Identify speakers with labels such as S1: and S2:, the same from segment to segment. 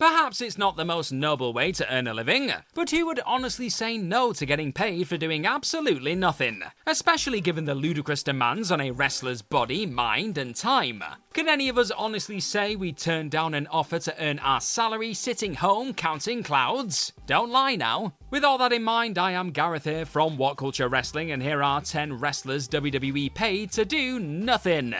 S1: Perhaps it's not the most noble way to earn a living, but who would honestly say no to getting paid for doing absolutely nothing? Especially given the ludicrous demands on a wrestler's body, mind, and time. Can any of us honestly say we turned down an offer to earn our salary sitting home counting clouds? Don't lie now. With all that in mind, I am Gareth here from What Culture Wrestling, and here are 10 wrestlers WWE paid to do nothing.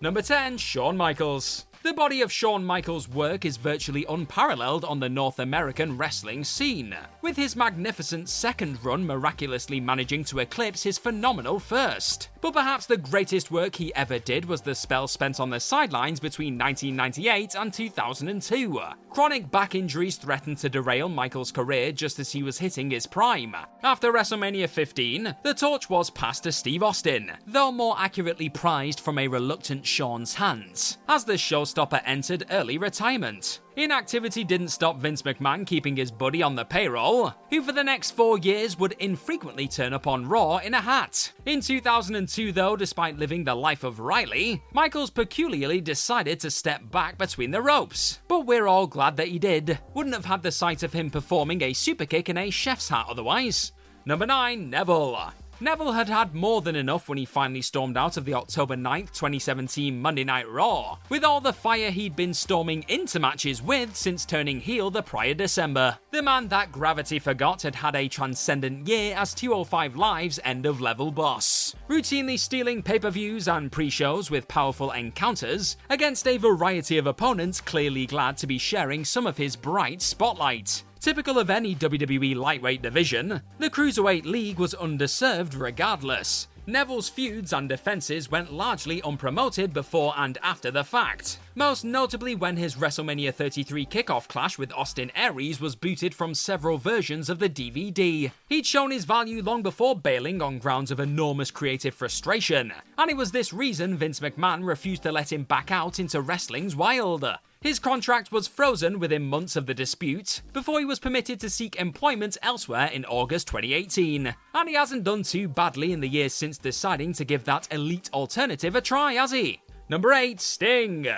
S1: Number 10, Shawn Michaels. The body of Shawn Michaels' work is virtually unparalleled on the North American wrestling scene, with his magnificent second run miraculously managing to eclipse his phenomenal first. But perhaps the greatest work he ever did was the spell spent on the sidelines between 1998 and 2002. Chronic back injuries threatened to derail Michaels' career just as he was hitting his prime. After WrestleMania 15, the torch was passed to Steve Austin, though more accurately prized from a reluctant Shawn's hands, as the showstopper entered early retirement. Inactivity didn't stop Vince McMahon keeping his buddy on the payroll, who for the next four years would infrequently turn up on Raw in a hat. In 2002, though, despite living the life of Riley, Michaels peculiarly decided to step back between the ropes. But we're all glad that he did. Wouldn't have had the sight of him performing a superkick in a chef's hat otherwise. Number 9, Neville. Neville had had more than enough when he finally stormed out of the October 9th, 2017 Monday Night Raw, with all the fire he'd been storming into matches with since turning heel the prior December. The man that gravity forgot had had a transcendent year as 205 Live's end of level boss, routinely stealing pay per views and pre shows with powerful encounters against a variety of opponents clearly glad to be sharing some of his bright spotlight. Typical of any WWE lightweight division, the Cruiserweight League was underserved regardless. Neville's feuds and defenses went largely unpromoted before and after the fact, most notably when his WrestleMania 33 kickoff clash with Austin Aries was booted from several versions of the DVD. He'd shown his value long before bailing on grounds of enormous creative frustration, and it was this reason Vince McMahon refused to let him back out into wrestling's wild. His contract was frozen within months of the dispute before he was permitted to seek employment elsewhere in August 2018. And he hasn't done too badly in the years since deciding to give that elite alternative a try, has he? Number 8, Sting.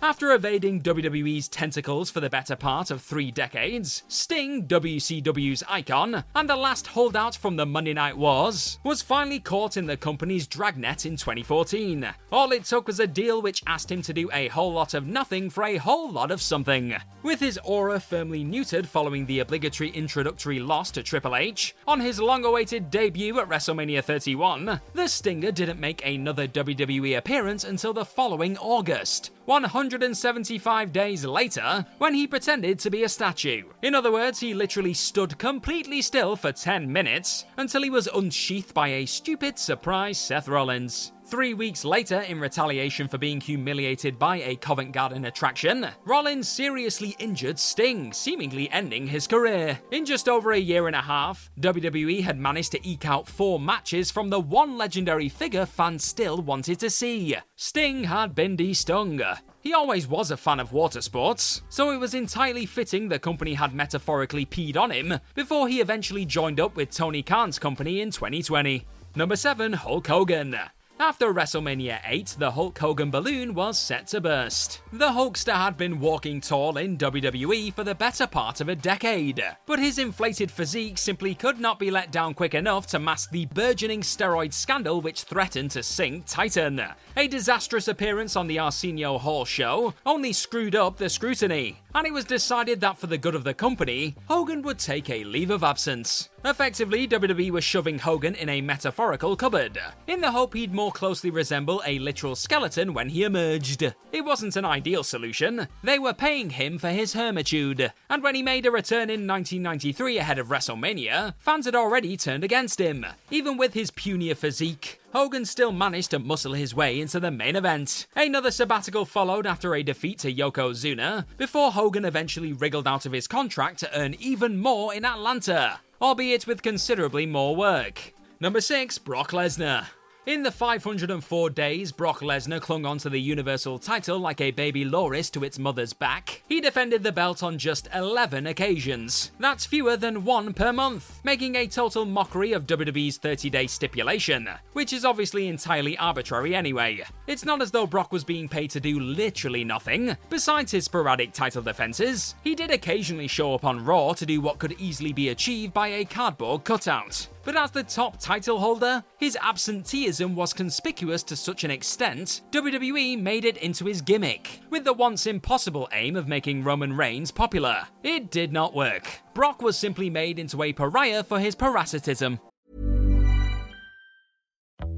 S1: After evading WWE's tentacles for the better part of three decades, Sting, WCW's icon, and the last holdout from the Monday Night Wars, was finally caught in the company's dragnet in 2014. All it took was a deal which asked him to do a whole lot of nothing for a whole lot of something. With his aura firmly neutered following the obligatory introductory loss to Triple H, on his long awaited debut at WrestleMania 31, the Stinger didn't make another WWE appearance until the following August. 175 days later, when he pretended to be a statue. In other words, he literally stood completely still for 10 minutes until he was unsheathed by a stupid surprise Seth Rollins. Three weeks later, in retaliation for being humiliated by a Covent Garden attraction, Rollins seriously injured Sting, seemingly ending his career. In just over a year and a half, WWE had managed to eke out four matches from the one legendary figure fans still wanted to see. Sting had been de-stung. He always was a fan of water sports, so it was entirely fitting the company had metaphorically peed on him before he eventually joined up with Tony Khan's company in 2020. Number 7, Hulk Hogan. After WrestleMania 8, the Hulk Hogan balloon was set to burst. The Hulkster had been walking tall in WWE for the better part of a decade, but his inflated physique simply could not be let down quick enough to mask the burgeoning steroid scandal which threatened to sink Titan. A disastrous appearance on the Arsenio Hall show only screwed up the scrutiny, and it was decided that for the good of the company, Hogan would take a leave of absence. Effectively, WWE was shoving Hogan in a metaphorical cupboard, in the hope he'd more closely resemble a literal skeleton when he emerged. It wasn't an ideal solution. They were paying him for his hermitude, and when he made a return in 1993 ahead of WrestleMania, fans had already turned against him, even with his punier physique. Hogan still managed to muscle his way into the main event. Another sabbatical followed after a defeat to Yokozuna, before Hogan eventually wriggled out of his contract to earn even more in Atlanta, albeit with considerably more work. Number 6, Brock Lesnar. In the 504 days, Brock Lesnar clung onto the Universal title like a baby loris to its mother's back. He defended the belt on just 11 occasions. That's fewer than one per month, making a total mockery of WWE's 30 day stipulation, which is obviously entirely arbitrary anyway. It's not as though Brock was being paid to do literally nothing. Besides his sporadic title defenses, he did occasionally show up on Raw to do what could easily be achieved by a cardboard cutout. But as the top title holder, his absenteeism was conspicuous to such an extent, WWE made it into his gimmick, with the once impossible aim of making Roman Reigns popular. It did not work. Brock was simply made into a pariah for his parasitism.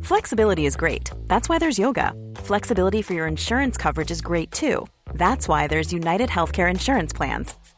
S2: Flexibility is great. That's why there's yoga. Flexibility for your insurance coverage is great too. That's why there's United Healthcare Insurance Plans.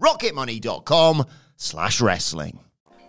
S3: rocketmoney.com slash wrestling.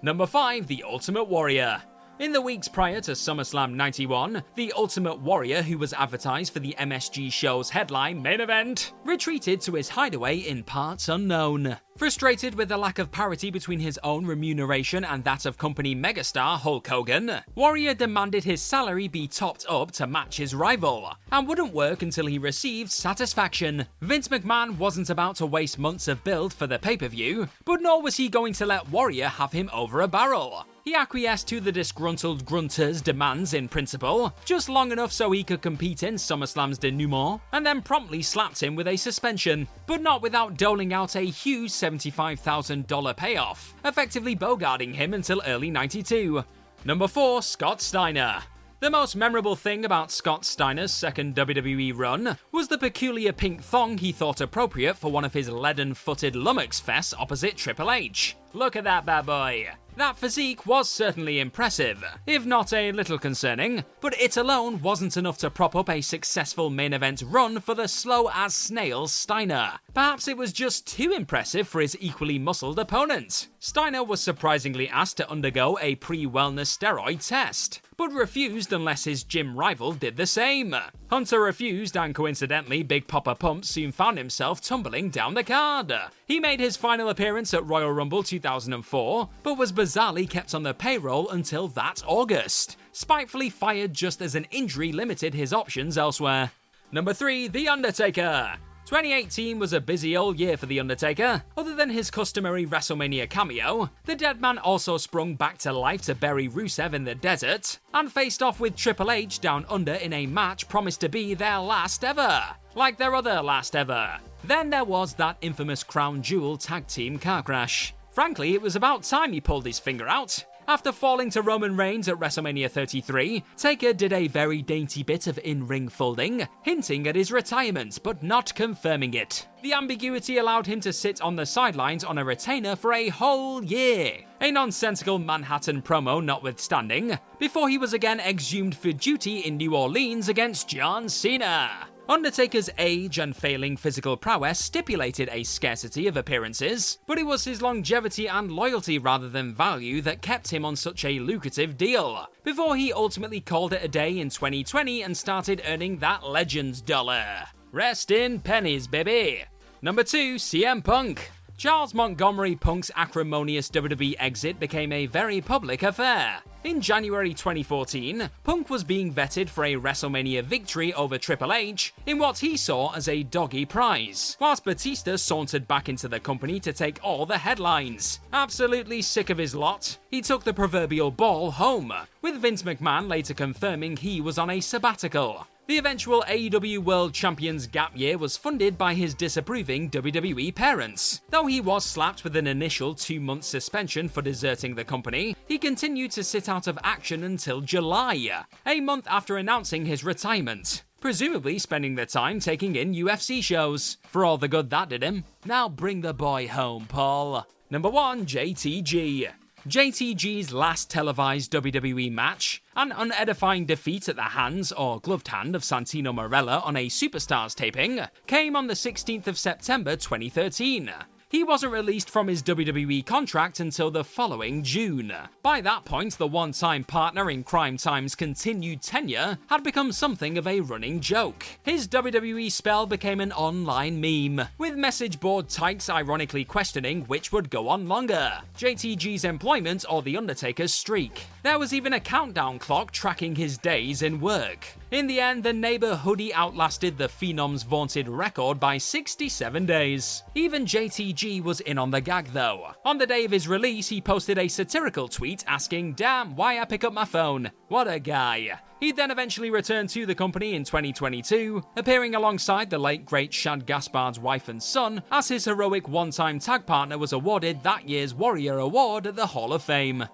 S1: Number 5, The Ultimate Warrior. In the weeks prior to SummerSlam 91, the Ultimate Warrior, who was advertised for the MSG show's headline main event, retreated to his hideaway in parts unknown. Frustrated with the lack of parity between his own remuneration and that of company megastar Hulk Hogan, Warrior demanded his salary be topped up to match his rival, and wouldn't work until he received satisfaction. Vince McMahon wasn't about to waste months of build for the pay per view, but nor was he going to let Warrior have him over a barrel. He acquiesced to the disgruntled grunter's demands in principle, just long enough so he could compete in SummerSlam's denouement, and then promptly slapped him with a suspension, but not without doling out a huge $75,000 payoff, effectively bogarting him until early 92. Number 4, Scott Steiner. The most memorable thing about Scott Steiner's second WWE run was the peculiar pink thong he thought appropriate for one of his leaden footed lummox fests opposite Triple H. Look at that bad boy. That physique was certainly impressive, if not a little concerning, but it alone wasn't enough to prop up a successful main event run for the slow as snail Steiner. Perhaps it was just too impressive for his equally muscled opponent. Steiner was surprisingly asked to undergo a pre wellness steroid test, but refused unless his gym rival did the same. Hunter refused, and coincidentally, Big Papa Pump soon found himself tumbling down the card. He made his final appearance at Royal Rumble 2004, but was bizarrely kept on the payroll until that August, spitefully fired just as an injury limited his options elsewhere. Number 3, The Undertaker. 2018 was a busy old year for The Undertaker. Other than his customary WrestleMania cameo, the dead man also sprung back to life to bury Rusev in the desert and faced off with Triple H down under in a match promised to be their last ever, like their other last ever. Then there was that infamous Crown Jewel tag team car crash. Frankly, it was about time he pulled his finger out. After falling to Roman Reigns at WrestleMania 33, Taker did a very dainty bit of in ring folding, hinting at his retirement but not confirming it. The ambiguity allowed him to sit on the sidelines on a retainer for a whole year, a nonsensical Manhattan promo notwithstanding, before he was again exhumed for duty in New Orleans against John Cena. Undertaker's age and failing physical prowess stipulated a scarcity of appearances, but it was his longevity and loyalty rather than value that kept him on such a lucrative deal, before he ultimately called it a day in 2020 and started earning that Legends dollar. Rest in pennies, baby. Number 2, CM Punk. Charles Montgomery Punk's acrimonious WWE exit became a very public affair. In January 2014, Punk was being vetted for a WrestleMania victory over Triple H in what he saw as a doggy prize, whilst Batista sauntered back into the company to take all the headlines. Absolutely sick of his lot, he took the proverbial ball home, with Vince McMahon later confirming he was on a sabbatical. The eventual AEW World Champions gap year was funded by his disapproving WWE parents. Though he was slapped with an initial two month suspension for deserting the company, he continued to sit out of action until July, a month after announcing his retirement. Presumably spending the time taking in UFC shows. For all the good that did him. Now bring the boy home, Paul. Number 1 JTG. JTG's last televised WWE match, an unedifying defeat at the hands or gloved hand of Santino Marella on a Superstars taping, came on the 16th of September 2013. He wasn't released from his WWE contract until the following June. By that point, the one time partner in Cryme Tyme's continued tenure had become something of a running joke. His WWE spell became an online meme, with message board tykes ironically questioning which would go on longer JTG's employment or The Undertaker's streak. There was even a countdown clock tracking his days in work. In the end, the neighborhoodie outlasted the Phenom's vaunted record by 67 days. Even JTG was in on the gag though. On the day of his release, he posted a satirical tweet asking, Damn, why I pick up my phone? What a guy. He then eventually returned to the company in 2022, appearing alongside the late great Shad Gaspard's wife and son, as his heroic one time tag partner was awarded that year's Warrior Award at the Hall of Fame.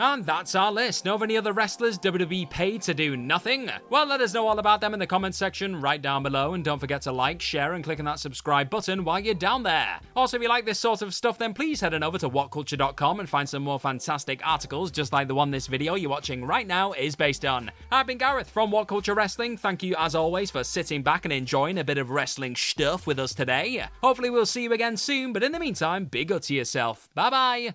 S1: And that's our list. Know of any other wrestlers WWE paid to do nothing? Well, let us know all about them in the comments section right down below. And don't forget to like, share, and click on that subscribe button while you're down there. Also, if you like this sort of stuff, then please head on over to whatculture.com and find some more fantastic articles just like the one this video you're watching right now is based on. I've been Gareth from What Culture Wrestling. Thank you, as always, for sitting back and enjoying a bit of wrestling stuff with us today. Hopefully, we'll see you again soon, but in the meantime, be good to yourself. Bye bye.